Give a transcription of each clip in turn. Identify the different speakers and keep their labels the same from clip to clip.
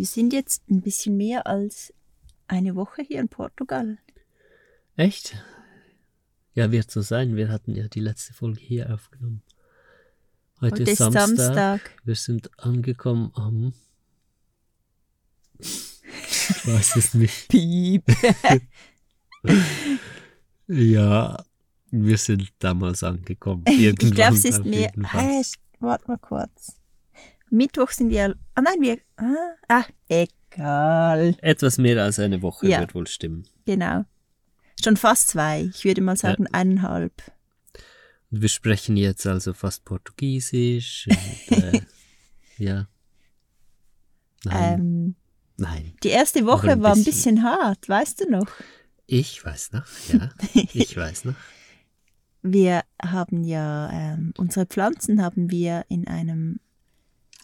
Speaker 1: Wir sind jetzt ein bisschen mehr als eine Woche hier in Portugal.
Speaker 2: Echt? Ja, wird so sein. Wir hatten ja die letzte Folge hier aufgenommen. Heute,
Speaker 1: Heute
Speaker 2: ist Samstag.
Speaker 1: Samstag.
Speaker 2: Wir sind angekommen am. Ich weiß es nicht.
Speaker 1: Piep.
Speaker 2: Ja, wir sind damals angekommen.
Speaker 1: Ich
Speaker 2: Irgendwann
Speaker 1: glaube, es ist mehr. Ah, warte mal kurz. Mittwoch sind wir. Ah nein, wir. Ah, ah egal.
Speaker 2: Etwas mehr als eine Woche
Speaker 1: Ja.
Speaker 2: wird wohl stimmen.
Speaker 1: Genau. Schon fast zwei. Ich würde mal sagen eineinhalb.
Speaker 2: Und wir sprechen jetzt also fast Portugiesisch. Und, äh, ja. Nein,
Speaker 1: Ähm,
Speaker 2: nein.
Speaker 1: die erste Woche
Speaker 2: ein
Speaker 1: war ein
Speaker 2: bisschen.
Speaker 1: bisschen hart, weißt du noch?
Speaker 2: Ich weiß noch, ja. Ich weiß noch.
Speaker 1: Wir haben ja, ähm, unsere Pflanzen haben wir in einem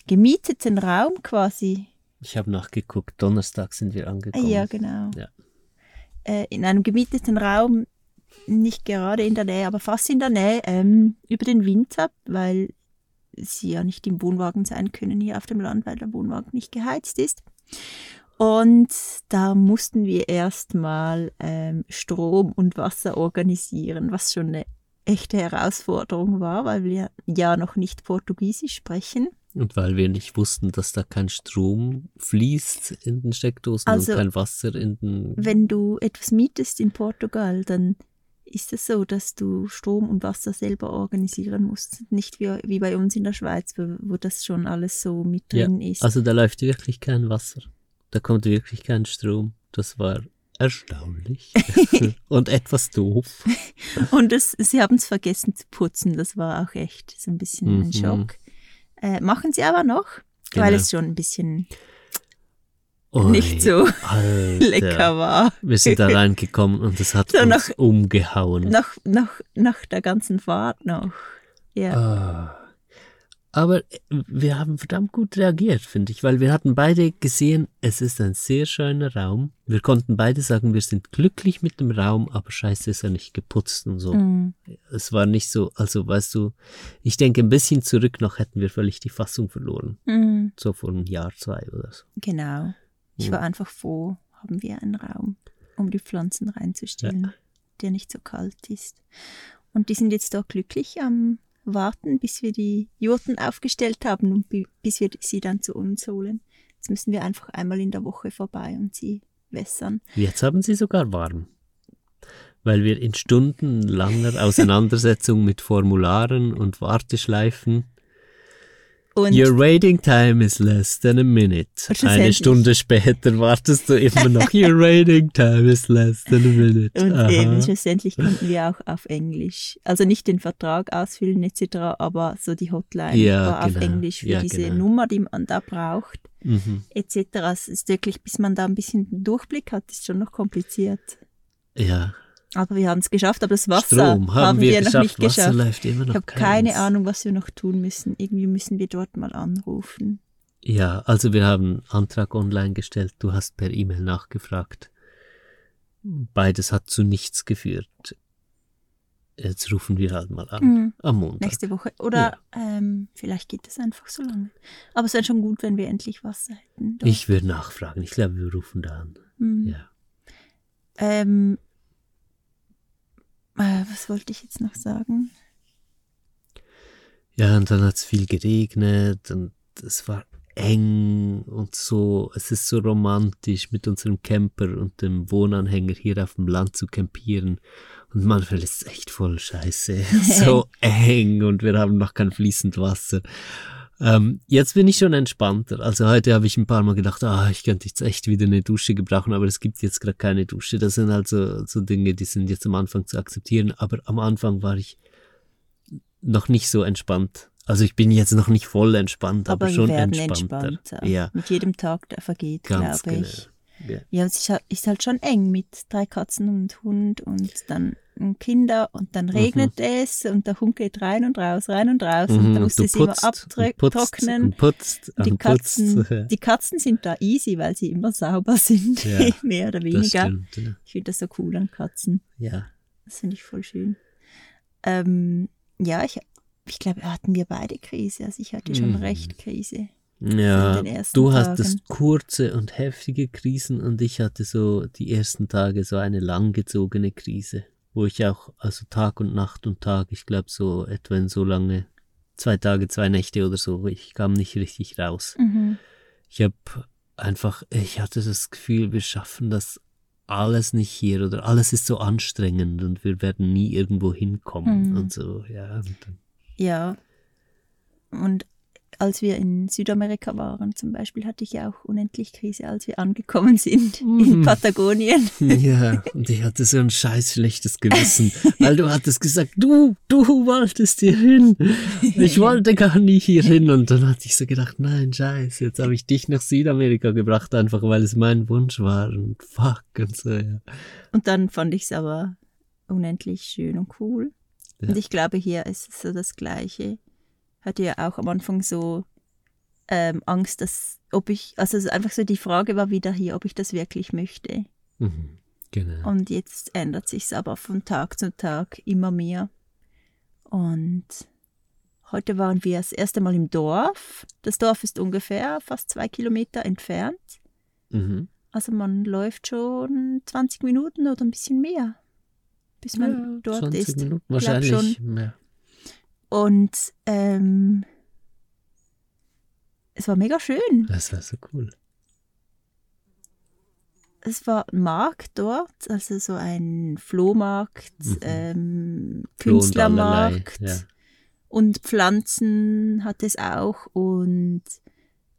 Speaker 1: gemieteten Raum quasi.
Speaker 2: Ich habe nachgeguckt. Donnerstag sind wir
Speaker 1: Ah,
Speaker 2: angekommen.
Speaker 1: ja, genau.
Speaker 2: Ja.
Speaker 1: Äh, in einem gemieteten Raum, nicht gerade in der Nähe, aber fast in der Nähe, ähm, über den Winter, weil sie ja nicht im Wohnwagen sein können hier auf dem Land, weil der Wohnwagen nicht geheizt ist. Und da mussten wir erstmal ähm, Strom und Wasser organisieren, was schon eine echte Herausforderung war, weil wir ja noch nicht Portugiesisch sprechen.
Speaker 2: Und weil wir nicht wussten, dass da kein Strom fließt in den Steckdosen
Speaker 1: Also,
Speaker 2: und kein Wasser in den.
Speaker 1: Wenn du etwas mietest in Portugal, dann ist es so, dass du Strom und Wasser selber organisieren musst. Nicht wie, wie bei uns in der Schweiz, wo, wo das schon alles so mit
Speaker 2: Ja,
Speaker 1: drin ist.
Speaker 2: Also da läuft wirklich kein Wasser. Da kommt wirklich kein Strom. Das war erstaunlich. und etwas doof.
Speaker 1: Und es, sie haben es vergessen zu putzen. Das war auch echt so ein bisschen
Speaker 2: Mhm.
Speaker 1: ein Schock. Äh, machen sie aber noch,
Speaker 2: Genau.
Speaker 1: weil es schon ein bisschen
Speaker 2: Ui,
Speaker 1: nicht so
Speaker 2: Alter.
Speaker 1: lecker war.
Speaker 2: Wir sind da reingekommen und es hat
Speaker 1: So
Speaker 2: uns
Speaker 1: nach-
Speaker 2: umgehauen.
Speaker 1: Nach, nach, nach der ganzen Fahrt noch. Ja.
Speaker 2: Ah. Aber wir haben verdammt gut reagiert, finde ich, weil wir hatten beide gesehen, es ist ein sehr schöner Raum. Wir konnten beide sagen, wir sind glücklich mit dem Raum, aber scheiße ist er nicht geputzt und so.
Speaker 1: Mm.
Speaker 2: Es war nicht so, also weißt du, ich denke, ein bisschen zurück noch hätten wir völlig die Fassung verloren.
Speaker 1: Mm.
Speaker 2: So vor einem Jahr, zwei oder so.
Speaker 1: Genau. Ich
Speaker 2: Ja.
Speaker 1: war einfach froh, haben wir einen Raum, um die Pflanzen reinzustellen, der nicht so kalt ist. Und die sind jetzt da glücklich am Warten, bis wir die Jurten aufgestellt haben und bi- bis wir sie dann zu uns holen. Jetzt müssen wir einfach einmal in der Woche vorbei und sie wässern.
Speaker 2: Jetzt haben sie sogar warm. Weil wir in stundenlanger Auseinandersetzung mit Formularen und Warteschleifen
Speaker 1: Und
Speaker 2: Your waiting time is less than a minute. Eine Stunde später wartest du immer noch. Your waiting time is less than a minute.
Speaker 1: Und
Speaker 2: Aha.
Speaker 1: eben schlussendlich konnten wir auch auf Englisch, also nicht den Vertrag ausfüllen etc., aber so die Hotline
Speaker 2: Ja,
Speaker 1: war auf
Speaker 2: genau.
Speaker 1: Englisch für
Speaker 2: Ja,
Speaker 1: diese
Speaker 2: genau.
Speaker 1: Nummer, die man da braucht
Speaker 2: Mhm.
Speaker 1: etc. Es ist wirklich, bis man da ein bisschen Durchblick hat, ist schon noch kompliziert.
Speaker 2: Ja,
Speaker 1: Aber wir haben es geschafft, aber das Wasser
Speaker 2: Strom haben, wir,
Speaker 1: noch
Speaker 2: geschafft.
Speaker 1: nicht
Speaker 2: Wasser
Speaker 1: geschafft.
Speaker 2: läuft immer noch
Speaker 1: Ich habe keine Ahnung, was wir noch tun müssen. Irgendwie müssen wir dort mal anrufen.
Speaker 2: Ja, also wir haben einen Antrag online gestellt. Du hast per E-Mail nachgefragt. Beides hat zu nichts geführt. Jetzt rufen wir halt mal an.
Speaker 1: Mhm.
Speaker 2: Am Montag.
Speaker 1: Nächste Woche. Oder ähm, vielleicht geht es einfach so lange. Aber es wäre schon gut, wenn wir endlich Wasser hätten. dort.
Speaker 2: Ich würde nachfragen. Ich glaube, wir rufen da an.
Speaker 1: Mhm.
Speaker 2: Ja.
Speaker 1: Ähm, äh, was wollte ich jetzt noch sagen?
Speaker 2: Ja, und dann hat es viel geregnet und es war eng und so. Es ist so romantisch, mit unserem Camper und dem Wohnanhänger hier auf dem Land zu campieren. Und manchmal ist es echt voll scheiße. so eng und wir haben noch kein fließend Wasser. Ähm, jetzt bin ich schon entspannter. Also heute habe ich ein paar Mal gedacht, ah, ich könnte jetzt echt wieder eine Dusche gebrauchen, aber es gibt jetzt gerade keine Dusche. Das sind also so Dinge, die sind jetzt am Anfang zu akzeptieren. Aber am Anfang war ich noch nicht so entspannt. Also ich bin jetzt noch nicht voll entspannt, aber,
Speaker 1: Aber,
Speaker 2: schon entspannter.
Speaker 1: entspannter.
Speaker 2: Ja,
Speaker 1: Mit jedem Tag, der vergeht,
Speaker 2: ganz
Speaker 1: glaube
Speaker 2: genau.
Speaker 1: ich.
Speaker 2: Ja.
Speaker 1: Ja, es halt, ist halt schon eng mit drei Katzen und Hund und dann Kinder und dann regnet es und der Hund geht rein und raus, rein und raus und
Speaker 2: Mhm,
Speaker 1: dann musst
Speaker 2: du
Speaker 1: sie immer
Speaker 2: und putzt
Speaker 1: abtrocknen.
Speaker 2: und putzt
Speaker 1: Die
Speaker 2: und
Speaker 1: Katzen,
Speaker 2: putzt.
Speaker 1: die Katzen sind da easy, weil sie immer sauber sind,
Speaker 2: Ja,
Speaker 1: mehr oder weniger.
Speaker 2: stimmt, ja.
Speaker 1: Ich finde das so cool an Katzen.
Speaker 2: ja.
Speaker 1: Das finde ich voll schön. Ähm, ja, ich, ich glaube, hatten wir beide Krise. Also ich hatte schon
Speaker 2: Mhm.
Speaker 1: recht Krise.
Speaker 2: Ja, du hattest kurze und heftige Krisen und ich hatte so die ersten Tage so eine langgezogene Krise, wo ich auch, also Tag und Nacht und Tag, ich glaube so etwa in so lange, zwei Tage, zwei Nächte oder so, ich kam nicht richtig raus.
Speaker 1: Mhm.
Speaker 2: Ich habe einfach, ich hatte das Gefühl, wir schaffen das alles nicht hier oder alles ist so anstrengend und wir werden nie irgendwo hinkommen
Speaker 1: Mhm.
Speaker 2: und so, ja. Und
Speaker 1: Ja. Und als wir in Südamerika waren, zum Beispiel, hatte ich ja auch unendlich Krise, als wir angekommen sind in
Speaker 2: Mhm.
Speaker 1: Patagonien.
Speaker 2: Ja, und ich hatte so ein scheiß schlechtes Gewissen, weil du hattest gesagt, du, du wolltest hier hin. Ich wollte gar nicht hier hin. Und dann hatte ich so gedacht, nein, scheiß, jetzt habe ich dich nach Südamerika gebracht, einfach weil es mein Wunsch war. Und fuck und so, ja.
Speaker 1: Und dann fand ich es aber unendlich schön und cool.
Speaker 2: Ja.
Speaker 1: Und ich glaube, hier ist es so das Gleiche. Hatte ja auch am Anfang so ähm, Angst, dass, ob ich, also so einfach so die Frage war wieder hier, ob ich das wirklich möchte.
Speaker 2: Mhm, genau.
Speaker 1: Und jetzt ändert sich es aber von Tag zu Tag immer mehr. Und heute waren wir das erste Mal im Dorf. Das Dorf ist ungefähr fast zwei Kilometer entfernt.
Speaker 2: Mhm.
Speaker 1: Also man läuft schon 20 Minuten oder ein bisschen mehr, bis man
Speaker 2: Ja,
Speaker 1: dort
Speaker 2: 20
Speaker 1: ist.
Speaker 2: Minuten, wahrscheinlich mehr.
Speaker 1: Und ähm, es war mega schön.
Speaker 2: Das war so cool.
Speaker 1: Es war ein Markt dort, also so ein Flohmarkt,
Speaker 2: Mhm.
Speaker 1: ähm,
Speaker 2: Froh und allerlei,
Speaker 1: Künstlermarkt.
Speaker 2: Ja.
Speaker 1: Und Pflanzen hat es auch und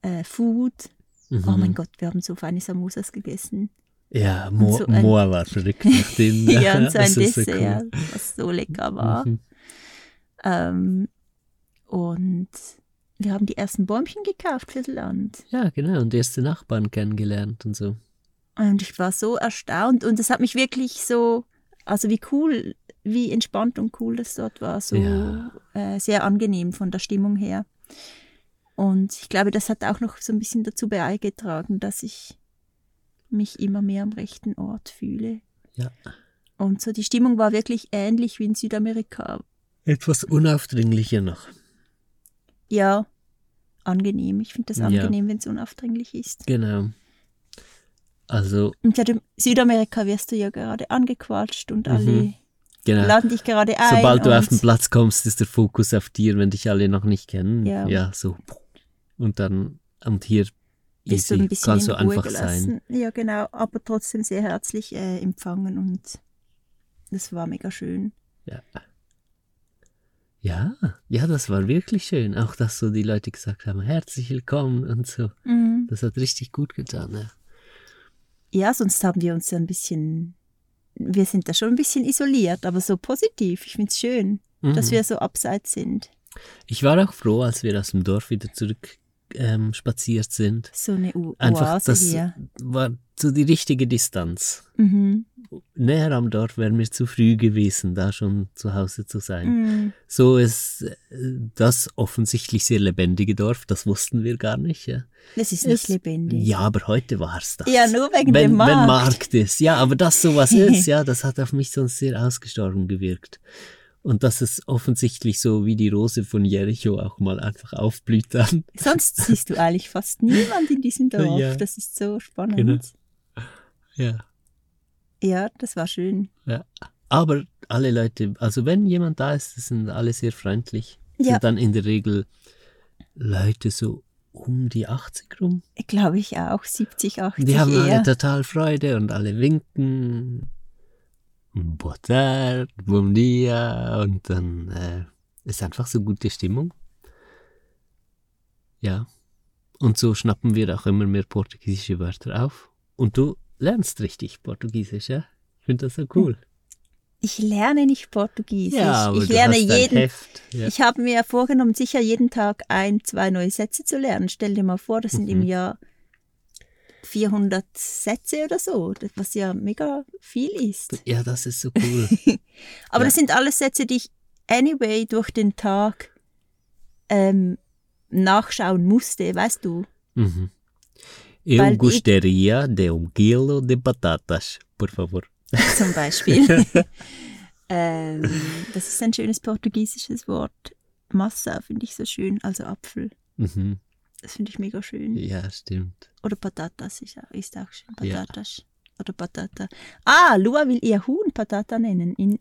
Speaker 1: äh, Food.
Speaker 2: Mhm.
Speaker 1: Oh mein Gott, wir haben so feine Samosas gegessen.
Speaker 2: Ja, Mo
Speaker 1: so
Speaker 2: Moa war verrückt nach dem.
Speaker 1: ja, und so ein
Speaker 2: ist so
Speaker 1: Dessert,
Speaker 2: cool.
Speaker 1: was so lecker war.
Speaker 2: Mhm.
Speaker 1: Ähm, und wir haben die ersten Bäumchen gekauft fürs Land.
Speaker 2: Ja, genau, und erste Nachbarn kennengelernt und so.
Speaker 1: Und ich war so erstaunt und es hat mich wirklich so, also wie cool, wie entspannt und cool das dort war, so
Speaker 2: Ja.
Speaker 1: äh, sehr angenehm von der Stimmung her. Und ich glaube, das hat auch noch so ein bisschen dazu beigetragen, dass ich mich immer mehr am rechten Ort fühle.
Speaker 2: Ja.
Speaker 1: Und so die Stimmung war wirklich ähnlich wie in Südamerika.
Speaker 2: Etwas unaufdringlicher noch.
Speaker 1: Ja, angenehm. Ich finde das
Speaker 2: Ja.
Speaker 1: angenehm, wenn es unaufdringlich ist.
Speaker 2: Genau. Also,
Speaker 1: Und ja, in Südamerika wirst du ja gerade angequatscht und
Speaker 2: Mhm.
Speaker 1: alle
Speaker 2: genau.
Speaker 1: laden dich gerade ein.
Speaker 2: Sobald du auf den Platz kommst, ist der Fokus auf dir, wenn dich alle noch nicht kennen.
Speaker 1: Ja.
Speaker 2: Ja, so. Und dann, und hier
Speaker 1: bist du
Speaker 2: easy,
Speaker 1: ein bisschen
Speaker 2: kannst du einfach
Speaker 1: gelassen.
Speaker 2: sein.
Speaker 1: Ja, genau, aber trotzdem sehr herzlich äh, empfangen und das war mega schön.
Speaker 2: Ja. Ja, ja, das war wirklich schön. Auch, dass so die Leute gesagt haben, herzlich willkommen und so.
Speaker 1: Mhm.
Speaker 2: Das hat richtig gut getan. Ja.
Speaker 1: Ja, sonst haben wir uns ja ein bisschen, wir sind da schon ein bisschen isoliert, aber so positiv. Ich finde es schön, dass
Speaker 2: Mhm.
Speaker 1: wir so abseits sind.
Speaker 2: Ich war auch froh, als wir aus dem Dorf wieder zurück ähm, spaziert sind.
Speaker 1: So eine U
Speaker 2: Einfach,
Speaker 1: Oase
Speaker 2: das
Speaker 1: hier.
Speaker 2: war so die richtige Distanz.
Speaker 1: Mhm.
Speaker 2: Näher am Dorf wäre mir zu früh gewesen, da schon zu Hause zu sein.
Speaker 1: Mhm.
Speaker 2: So ist äh, das offensichtlich sehr lebendige Dorf, das wussten wir gar nicht. Ja,
Speaker 1: Das ist nicht
Speaker 2: Es-
Speaker 1: lebendig.
Speaker 2: ja aber heute war es das.
Speaker 1: Ja, nur wegen
Speaker 2: wenn,
Speaker 1: dem Markt.
Speaker 2: Wenn Markt ist, ja, aber dass sowas ist, ja, das hat auf mich sonst sehr ausgestorben gewirkt. Und dass es offensichtlich so wie die Rose von Jericho auch mal einfach aufblüht dann.
Speaker 1: Sonst siehst du eigentlich fast niemand in diesem Dorf.
Speaker 2: Ja.
Speaker 1: Das ist so spannend.
Speaker 2: Genau. Ja.
Speaker 1: Ja, das war schön.
Speaker 2: Ja. Aber alle Leute, also wenn jemand da ist, sind alle sehr freundlich.
Speaker 1: Ja.
Speaker 2: Sind dann in der Regel Leute so um die 80 rum.
Speaker 1: Glaube ich auch. 70, 80
Speaker 2: Die haben
Speaker 1: eher.
Speaker 2: alle total Freude und alle winken. Boa tarde, bom dia. Und dann äh, ist einfach so gute Stimmung. Ja. Und so schnappen wir auch immer mehr portugiesische Wörter auf. Und du lernst richtig Portugiesisch, ja? Ich finde das so cool.
Speaker 1: Ich lerne nicht Portugiesisch.
Speaker 2: aber
Speaker 1: ich
Speaker 2: du
Speaker 1: lerne
Speaker 2: hast
Speaker 1: jeden.
Speaker 2: Heft. Ja.
Speaker 1: Ich habe mir vorgenommen, sicher jeden Tag ein, zwei neue Sätze zu lernen. Stell dir mal vor, das sind im
Speaker 2: Mhm.
Speaker 1: Jahr 400 Sätze oder so, was ja mega viel ist.
Speaker 2: ja, das ist so cool.
Speaker 1: Aber
Speaker 2: Ja.
Speaker 1: das sind alles Sätze, die ich anyway durch den Tag ähm, nachschauen musste, weißt du?
Speaker 2: mhm. Eu
Speaker 1: Weil
Speaker 2: gostaria de um quilo de batatas, por favor.
Speaker 1: Zum Beispiel. ähm, das ist ein schönes portugiesisches Wort. Massa finde ich so schön, also Apfel.
Speaker 2: Mhm.
Speaker 1: Das finde ich mega schön.
Speaker 2: Ja, stimmt.
Speaker 1: Oder Patatas ist auch, ist auch schön. Patatas. Oder Patata. Ah, Lua will ihr Huhn Patata nennen. In,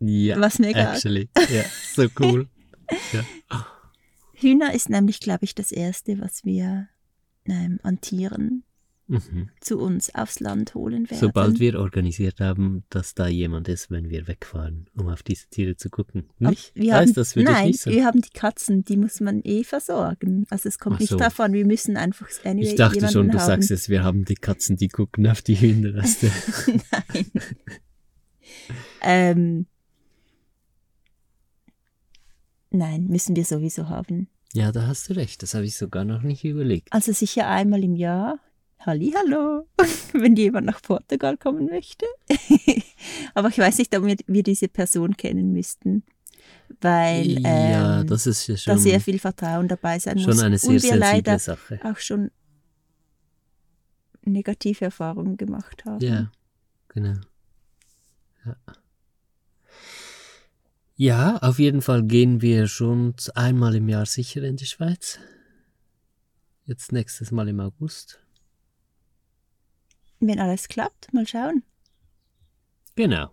Speaker 2: Ja,
Speaker 1: was mega.
Speaker 2: actually. Ja, so cool. ja.
Speaker 1: Hühner ist nämlich, glaube ich, das Erste, was wir ähm, an Tieren
Speaker 2: Mhm.
Speaker 1: zu uns aufs Land holen werden.
Speaker 2: Sobald wir organisiert haben, dass da jemand ist, wenn wir wegfahren, um auf diese Tiere zu gucken. Nicht?
Speaker 1: Wir
Speaker 2: heißt
Speaker 1: haben,
Speaker 2: das für dich
Speaker 1: nein,
Speaker 2: nicht so?
Speaker 1: wir haben die Katzen, die muss man eh versorgen. Also es kommt nicht
Speaker 2: so.
Speaker 1: drauf an, wir müssen einfach anyway
Speaker 2: Ich dachte schon, du
Speaker 1: haben.
Speaker 2: sagst jetzt, wir haben die Katzen, die gucken auf die Hühner. Weißt du?
Speaker 1: Nein. ähm, nein, müssen wir sowieso haben.
Speaker 2: ja, da hast du recht. Das habe ich sogar noch nicht überlegt.
Speaker 1: Also sicher einmal im Jahr. Hallihallo, wenn jemand nach Portugal kommen möchte. Aber ich weiß nicht, ob wir, wir diese Person kennen müssten. Weil
Speaker 2: ja,
Speaker 1: ähm,
Speaker 2: das ist ja
Speaker 1: da
Speaker 2: schon,
Speaker 1: sehr viel Vertrauen dabei sein
Speaker 2: schon
Speaker 1: muss.
Speaker 2: eine sehr
Speaker 1: und wir leider
Speaker 2: Sache.
Speaker 1: auch schon negative Erfahrungen gemacht haben.
Speaker 2: Ja, genau. Ja. ja, auf jeden Fall gehen wir schon einmal im Jahr sicher in die Schweiz. Jetzt nächstes Mal im August.
Speaker 1: Wenn alles klappt, mal schauen.
Speaker 2: Genau.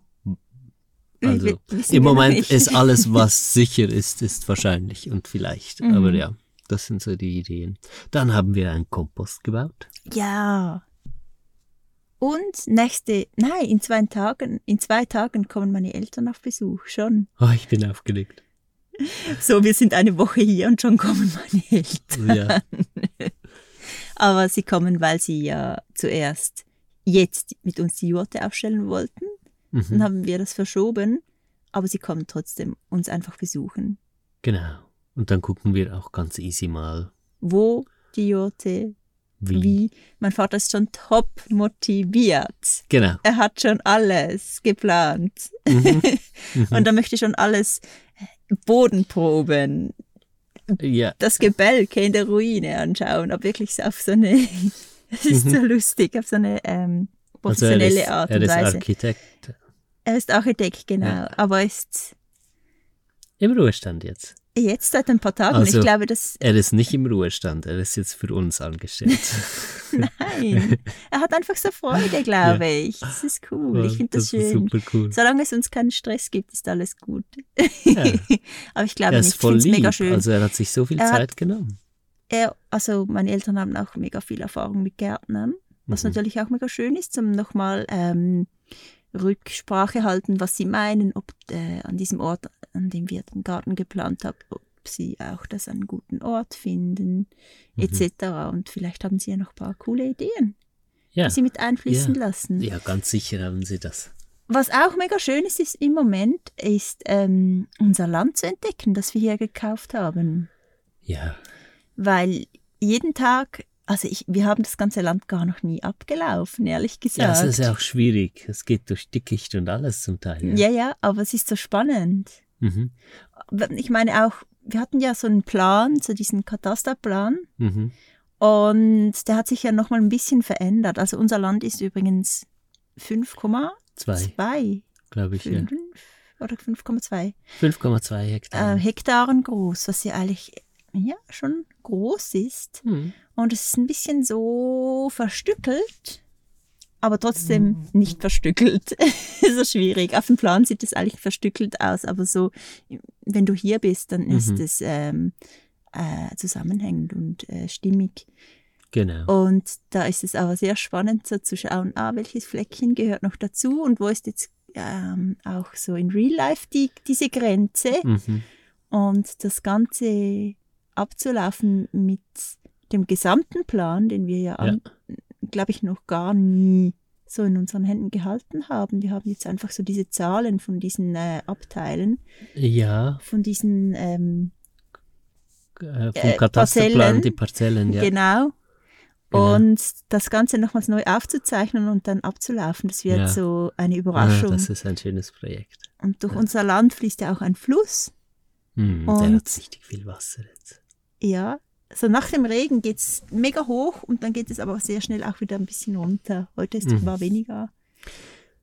Speaker 2: Also im Moment ist alles, was sicher ist, ist wahrscheinlich und vielleicht.
Speaker 1: Mhm.
Speaker 2: Aber ja, das sind so die Ideen. Dann haben wir einen Kompost gebaut.
Speaker 1: Ja. Und nächste, nein, in zwei Tagen, in zwei Tagen kommen meine Eltern auf Besuch, schon.
Speaker 2: Oh, ich bin aufgelegt.
Speaker 1: So, wir sind eine Woche hier und schon kommen meine Eltern.
Speaker 2: Ja,
Speaker 1: Aber sie kommen, weil sie ja zuerst jetzt mit uns die Jurte aufstellen wollten. Dann
Speaker 2: mhm.
Speaker 1: haben wir das verschoben, aber sie kommen trotzdem uns einfach besuchen.
Speaker 2: genau. Und dann gucken wir auch ganz easy mal,
Speaker 1: Wo die Jurte,
Speaker 2: wie.
Speaker 1: wie. Mein Vater ist schon top motiviert.
Speaker 2: Genau.
Speaker 1: Er hat schon alles geplant.
Speaker 2: Mhm. Mhm.
Speaker 1: Und er möchte schon alles äh, Bodenproben,
Speaker 2: ja,
Speaker 1: das Gebälke in der Ruine anschauen, aber wirklich auf so eine, es ist so lustig, auf so eine ähm,
Speaker 2: also er
Speaker 1: professionelle
Speaker 2: ist,
Speaker 1: Art
Speaker 2: er
Speaker 1: und
Speaker 2: ist
Speaker 1: Weise.
Speaker 2: Architekt.
Speaker 1: Er ist Architekt, genau,
Speaker 2: Ja.
Speaker 1: aber ist
Speaker 2: Im Ruhestand jetzt.
Speaker 1: jetzt seit ein paar Tagen.
Speaker 2: Also-
Speaker 1: ich glaube, das
Speaker 2: Er ist nicht im Ruhestand, er ist jetzt für uns angestellt.
Speaker 1: nein, er hat einfach so Freude, glaube ich. Das ist cool. Ich finde das,
Speaker 2: ist
Speaker 1: schön.
Speaker 2: super cool.
Speaker 1: Solange es uns keinen Stress gibt, ist alles gut.
Speaker 2: Ja,
Speaker 1: aber ich glaube
Speaker 2: er
Speaker 1: nicht.
Speaker 2: ist
Speaker 1: Ich
Speaker 2: voll lieb.
Speaker 1: mega schön.
Speaker 2: Also er hat sich so viel
Speaker 1: Er hat-
Speaker 2: Zeit genommen.
Speaker 1: Er, also meine Eltern haben auch mega viel Erfahrung mit Gärtnern, was
Speaker 2: Mhm.
Speaker 1: natürlich auch mega schön ist, zum nochmal ähm, Rücksprache halten, was sie meinen, ob äh, an diesem Ort, an dem wir den Garten geplant haben, ob sie auch das einen guten Ort finden,
Speaker 2: Mhm.
Speaker 1: etc. Und vielleicht haben sie ja noch ein paar coole Ideen,
Speaker 2: Ja.
Speaker 1: die sie mit einfließen
Speaker 2: Ja.
Speaker 1: lassen.
Speaker 2: ja, ganz sicher haben sie das.
Speaker 1: Was auch mega schön ist, ist im Moment, ist ähm, unser Land zu entdecken, das wir hier gekauft haben.
Speaker 2: Ja,
Speaker 1: weil jeden Tag, also ich, wir haben das ganze Land gar noch nie abgelaufen, ehrlich
Speaker 2: ja
Speaker 1: gesagt.
Speaker 2: es ist ja auch schwierig. Es geht durch Dickicht und alles zum Teil.
Speaker 1: ja, ja, aber es ist so spannend.
Speaker 2: Mhm.
Speaker 1: Ich meine auch, wir hatten ja so einen Plan, so diesen Katasterplan,
Speaker 2: Mhm.
Speaker 1: und der hat sich ja nochmal ein bisschen verändert. Also unser Land ist übrigens 5,2
Speaker 2: Zwei, glaube ich, ja.
Speaker 1: fünf oder 5,2
Speaker 2: 5,2 Hektar.
Speaker 1: äh, Hektaren groß, was ja eigentlich ja, schon groß ist.
Speaker 2: Mhm.
Speaker 1: Und es ist ein bisschen so verstückelt, aber trotzdem nicht verstückelt. so schwierig. Auf dem Plan sieht es eigentlich verstückelt aus, aber so, wenn du hier bist, dann ist
Speaker 2: Mhm.
Speaker 1: es ähm, äh, zusammenhängend und äh, stimmig.
Speaker 2: Genau.
Speaker 1: Und da ist es aber sehr spannend, so zu schauen, ah, welches Fleckchen gehört noch dazu und wo ist jetzt ähm, auch so in Real Life die, diese Grenze.
Speaker 2: Mhm.
Speaker 1: Und das Ganze abzulaufen mit dem gesamten Plan, den wir ja,
Speaker 2: Ja.
Speaker 1: glaube ich, noch gar nie so in unseren Händen gehalten haben. Wir haben jetzt einfach so diese Zahlen von diesen äh, Abteilen,
Speaker 2: Ja,
Speaker 1: von diesen, ähm,
Speaker 2: äh, vom
Speaker 1: Äh,
Speaker 2: Katasterplan
Speaker 1: Parzellen.
Speaker 2: die Parzellen, ja.
Speaker 1: genau.
Speaker 2: Genau.
Speaker 1: Und das Ganze nochmals neu aufzuzeichnen und dann abzulaufen, das wird
Speaker 2: Ja.
Speaker 1: so eine
Speaker 2: Ah,
Speaker 1: Überraschung.
Speaker 2: das ist ein schönes Projekt.
Speaker 1: und durch
Speaker 2: ja.
Speaker 1: unser Land fließt ja auch ein Fluss.
Speaker 2: Der
Speaker 1: Und-
Speaker 2: hat richtig viel Wasser jetzt.
Speaker 1: Ja, so nach dem Regen geht es mega hoch und dann geht es aber sehr schnell auch wieder ein bisschen runter. Heute ist
Speaker 2: Mhm.
Speaker 1: war weniger.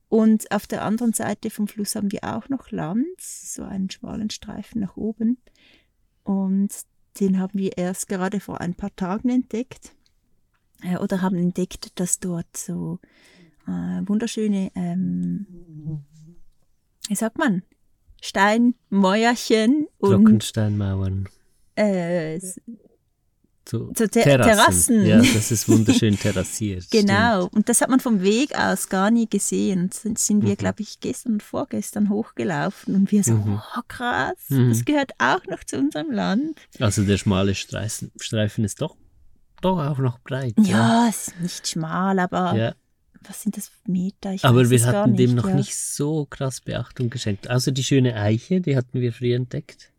Speaker 1: Und auf der anderen Seite vom Fluss haben wir auch noch Land, so einen schmalen Streifen nach oben. Und den haben wir erst gerade vor ein paar Tagen entdeckt. Äh, oder haben entdeckt, dass dort so äh, wunderschöne, ähm, wie sagt man, Steinmäuerchen und
Speaker 2: Trockensteinmauern.
Speaker 1: Äh,
Speaker 2: So,
Speaker 1: So Ter- Terrassen.
Speaker 2: Ja, das ist wunderschön terrassiert.
Speaker 1: Genau, und das hat man vom Weg aus gar nie gesehen. Sind, sind wir,
Speaker 2: Mhm.
Speaker 1: glaube ich, gestern und vorgestern hochgelaufen und wir so,
Speaker 2: Mhm.
Speaker 1: oh krass,
Speaker 2: Mhm.
Speaker 1: das gehört auch noch zu unserem Land.
Speaker 2: Stimmt. Also der schmale Streifen, Streifen ist doch, doch auch noch breit.
Speaker 1: Ja, es ist nicht schmal, aber
Speaker 2: ja.
Speaker 1: was sind das für Meter? Ich
Speaker 2: Aber wir hatten dem
Speaker 1: nicht,
Speaker 2: noch
Speaker 1: ja.
Speaker 2: nicht so krass Beachtung geschenkt. Außer die schöne Eiche, die hatten wir früh entdeckt.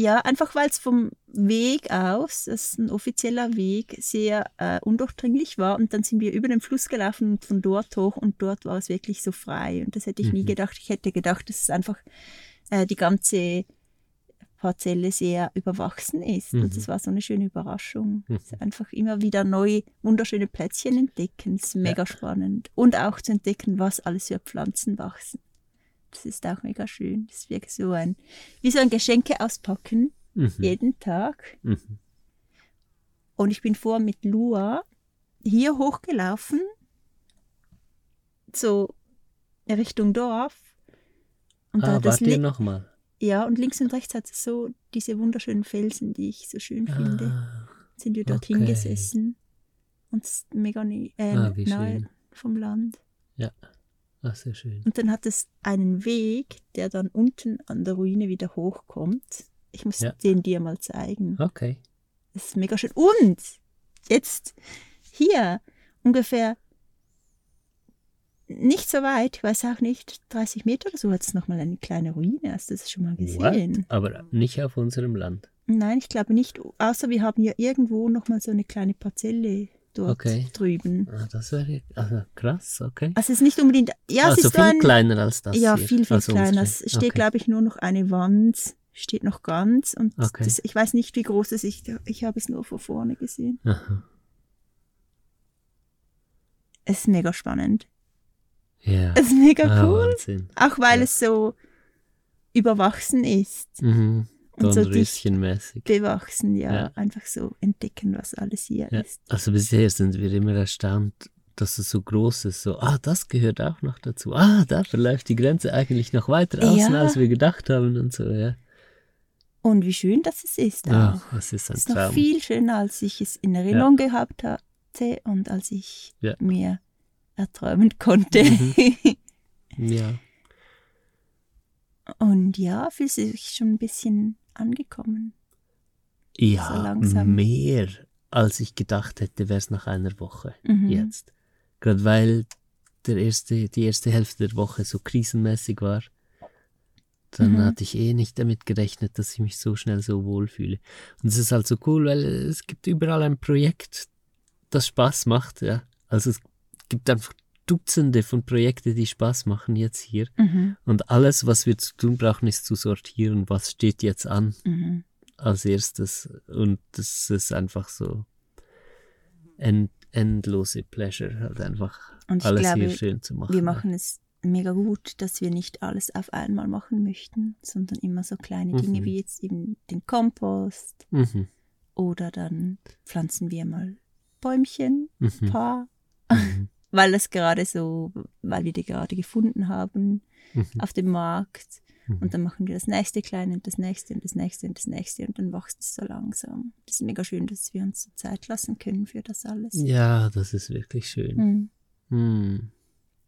Speaker 1: Ja, einfach weil es vom Weg aus, das ist ein offizieller Weg, sehr äh, undurchdringlich war. Und dann sind wir über den Fluss gelaufen und von dort hoch und dort war es wirklich so frei. Und das hätte ich nie
Speaker 2: Mhm.
Speaker 1: gedacht. Ich hätte gedacht, dass es einfach äh, die ganze Parzelle sehr überwachsen ist.
Speaker 2: Mhm.
Speaker 1: Und das war so eine schöne Überraschung.
Speaker 2: Mhm.
Speaker 1: Einfach immer wieder neue, wunderschöne Plätzchen entdecken. Das ist mega spannend. Und auch zu entdecken, was alles für Pflanzen wachsen. Das ist auch mega schön. Das ist wirklich so ein, wie so ein Geschenke auspacken
Speaker 2: Mhm.
Speaker 1: jeden Tag.
Speaker 2: Mhm.
Speaker 1: Und ich bin vor mit Lua hier hochgelaufen, so Richtung Dorf. Und da
Speaker 2: Ah,
Speaker 1: hat das
Speaker 2: wart nochmal?
Speaker 1: ja, und links und rechts hat es so diese wunderschönen Felsen, die ich so schön finde.
Speaker 2: Ah,
Speaker 1: Sind wir dort
Speaker 2: okay.
Speaker 1: hingesessen. Und es ist mega äh,
Speaker 2: Ah,
Speaker 1: nahe
Speaker 2: schön.
Speaker 1: vom Land.
Speaker 2: Ah, sehr schön.
Speaker 1: Und dann hat es einen Weg, der dann unten an der Ruine wieder hochkommt. Ich muss
Speaker 2: Ja.
Speaker 1: den dir mal zeigen.
Speaker 2: Okay.
Speaker 1: Das ist mega schön. Und jetzt hier ungefähr nicht so weit, ich weiß auch nicht, 30 Meter oder so hat es nochmal eine kleine Ruine. Hast du das schon mal gesehen?
Speaker 2: What? Aber nicht auf unserem Land.
Speaker 1: Nein, ich glaube nicht. Außer wir haben ja irgendwo nochmal so eine kleine Parzelle dort
Speaker 2: Okay.
Speaker 1: drüben.
Speaker 2: Ah, das wäre also krass, okay.
Speaker 1: Also es ist nicht unbedingt. Ja, es
Speaker 2: also
Speaker 1: ist
Speaker 2: viel
Speaker 1: ein.
Speaker 2: kleiner als das.
Speaker 1: ja,
Speaker 2: hier.
Speaker 1: viel, viel
Speaker 2: Also
Speaker 1: kleiner. Es steht,
Speaker 2: okay.
Speaker 1: glaube ich, nur noch eine Wand. Steht noch ganz. Und
Speaker 2: Okay.
Speaker 1: das, ich weiß nicht, wie groß es ist. Ich, ich habe es nur von vorne gesehen.
Speaker 2: Aha.
Speaker 1: Es ist mega spannend.
Speaker 2: Ja.
Speaker 1: Es ist mega
Speaker 2: ah,
Speaker 1: cool.
Speaker 2: Wahnsinn.
Speaker 1: Auch weil
Speaker 2: Ja.
Speaker 1: es so überwachsen ist
Speaker 2: Mhm.
Speaker 1: Und so dicht
Speaker 2: Dornröschenmäßig.
Speaker 1: bewachsen, ja.
Speaker 2: Ja.
Speaker 1: Einfach so entdecken, was alles hier
Speaker 2: Ja.
Speaker 1: ist.
Speaker 2: Also bisher sind wir immer erstaunt, dass es so groß ist. So, ah, das gehört auch noch dazu. Ah, da verläuft die Grenze eigentlich noch weiter außen,
Speaker 1: Ja.
Speaker 2: als wir gedacht haben und so, ja.
Speaker 1: Und wie schön das es ist auch.
Speaker 2: Ah, das ist ein
Speaker 1: es ist noch
Speaker 2: Traum.
Speaker 1: viel schöner, als ich es in Erinnerung gehabt hatte und als ich mir erträumen konnte.
Speaker 2: Mhm. Ja.
Speaker 1: Und ja, fühlt sich schon ein bisschen angekommen. So
Speaker 2: Ja,
Speaker 1: langsam.
Speaker 2: mehr als ich gedacht hätte, wäre es nach einer Woche
Speaker 1: Mhm.
Speaker 2: jetzt. Gerade weil der erste, die erste Hälfte der Woche so krisenmäßig war. Dann
Speaker 1: Mhm.
Speaker 2: hatte ich eh nicht damit gerechnet, dass ich mich so schnell so wohlfühle. Und es ist halt so cool, weil es gibt überall ein Projekt, das Spaß macht, ja. Also es gibt einfach Dutzende von Projekten, die Spaß machen jetzt hier.
Speaker 1: Mhm.
Speaker 2: Und alles, was wir zu tun brauchen, ist zu sortieren, was steht jetzt an
Speaker 1: Mhm.
Speaker 2: als erstes. Und das ist einfach so end, endlose Pleasure, halt einfach alles
Speaker 1: glaube,
Speaker 2: hier schön zu machen.
Speaker 1: wir machen es mega gut, dass wir nicht alles auf einmal machen möchten, sondern immer so kleine Dinge
Speaker 2: Mhm.
Speaker 1: wie jetzt eben den Kompost
Speaker 2: Mhm.
Speaker 1: oder dann pflanzen wir mal Bäumchen,
Speaker 2: Mhm.
Speaker 1: paar,
Speaker 2: Mhm.
Speaker 1: Weil das gerade so, weil wir die gerade gefunden haben
Speaker 2: Mhm.
Speaker 1: auf dem Markt.
Speaker 2: Mhm.
Speaker 1: Und dann machen wir das nächste kleine und das nächste und das nächste und das nächste und dann wächst es so langsam. Das ist mega schön, dass wir uns so Zeit lassen können für das alles.
Speaker 2: Ja, das ist wirklich schön.
Speaker 1: Hm.
Speaker 2: Mhm.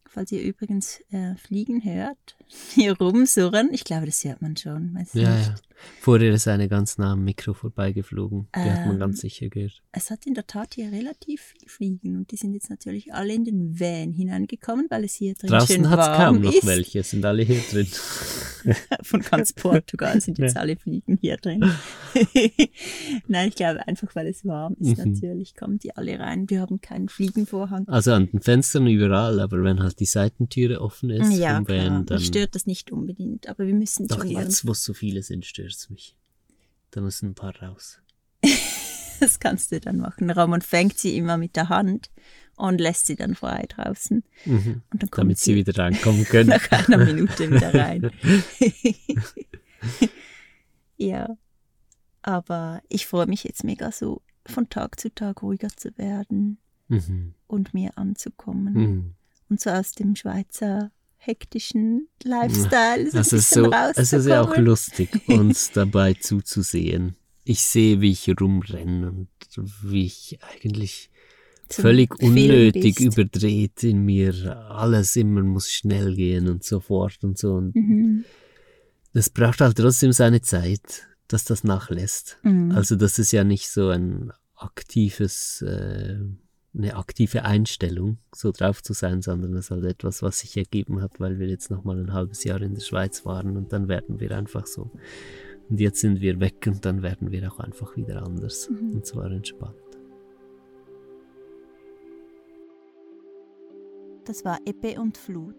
Speaker 1: Falls ihr übrigens äh, Fliegen hört, hier rumsurren, ich glaube, das hört man schon. Weiß
Speaker 2: Ja,
Speaker 1: nicht.
Speaker 2: ja. Vorher ist eine ganz nah am Mikro vorbeigeflogen. Die hat man
Speaker 1: Ähm,
Speaker 2: ganz sicher gehört.
Speaker 1: Es hat in der Tat hier relativ viel Fliegen und die sind jetzt natürlich alle in den Van hineingekommen, weil es hier drin schön
Speaker 2: Draußen hat es
Speaker 1: warm
Speaker 2: kaum noch
Speaker 1: ist.
Speaker 2: welche, sind alle hier drin.
Speaker 1: Von ganz Portugal sind jetzt
Speaker 2: Ja.
Speaker 1: alle Fliegen hier drin. Nein, ich glaube einfach, weil es warm ist,
Speaker 2: Mhm.
Speaker 1: natürlich kommen die alle rein. Wir haben keinen Fliegenvorhang.
Speaker 2: Also an den Fenstern überall, aber wenn halt die Seitentüre offen ist
Speaker 1: ja,
Speaker 2: vom. Van, dann...
Speaker 1: Stört das nicht unbedingt, aber wir müssen
Speaker 2: Doch jetzt, wo es so viele sind, stört es mich. Da müssen ein paar raus.
Speaker 1: Das kannst du dann machen. Ramon fängt sie immer mit der Hand und lässt sie dann frei draußen.
Speaker 2: Mhm.
Speaker 1: Und dann kommt
Speaker 2: Damit sie
Speaker 1: sie
Speaker 2: wieder reinkommen können.
Speaker 1: nach einer Minute wieder rein. ja. Aber ich freue mich jetzt mega so, von Tag zu Tag ruhiger zu werden
Speaker 2: Mhm.
Speaker 1: und mehr anzukommen.
Speaker 2: Mhm.
Speaker 1: Und so aus dem Schweizer hektischen Lifestyle so
Speaker 2: Es ist, so, es ist ja auch lustig, uns dabei zuzusehen. Ich sehe, wie ich rumrenne und wie ich eigentlich
Speaker 1: Zum
Speaker 2: völlig unnötig überdreht in mir. Alles immer muss schnell gehen und so fort und so. Und
Speaker 1: Mhm.
Speaker 2: es braucht halt trotzdem seine Zeit, dass das nachlässt.
Speaker 1: Mhm.
Speaker 2: Also das ist ja nicht so ein aktives, äh, eine aktive Einstellung, so drauf zu sein, sondern es ist halt etwas, was sich ergeben hat, weil wir jetzt noch mal ein halbes Jahr in der Schweiz waren und dann werden wir einfach so. Und jetzt sind wir weg und dann werden wir auch einfach wieder anders
Speaker 1: Mhm.
Speaker 2: und zwar entspannt.
Speaker 1: Das war Ebbe und Flut,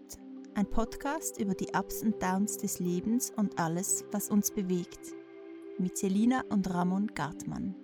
Speaker 1: ein Podcast über die Ups und Downs des Lebens und alles, was uns bewegt. Mit Selina und Ramon Gartmann.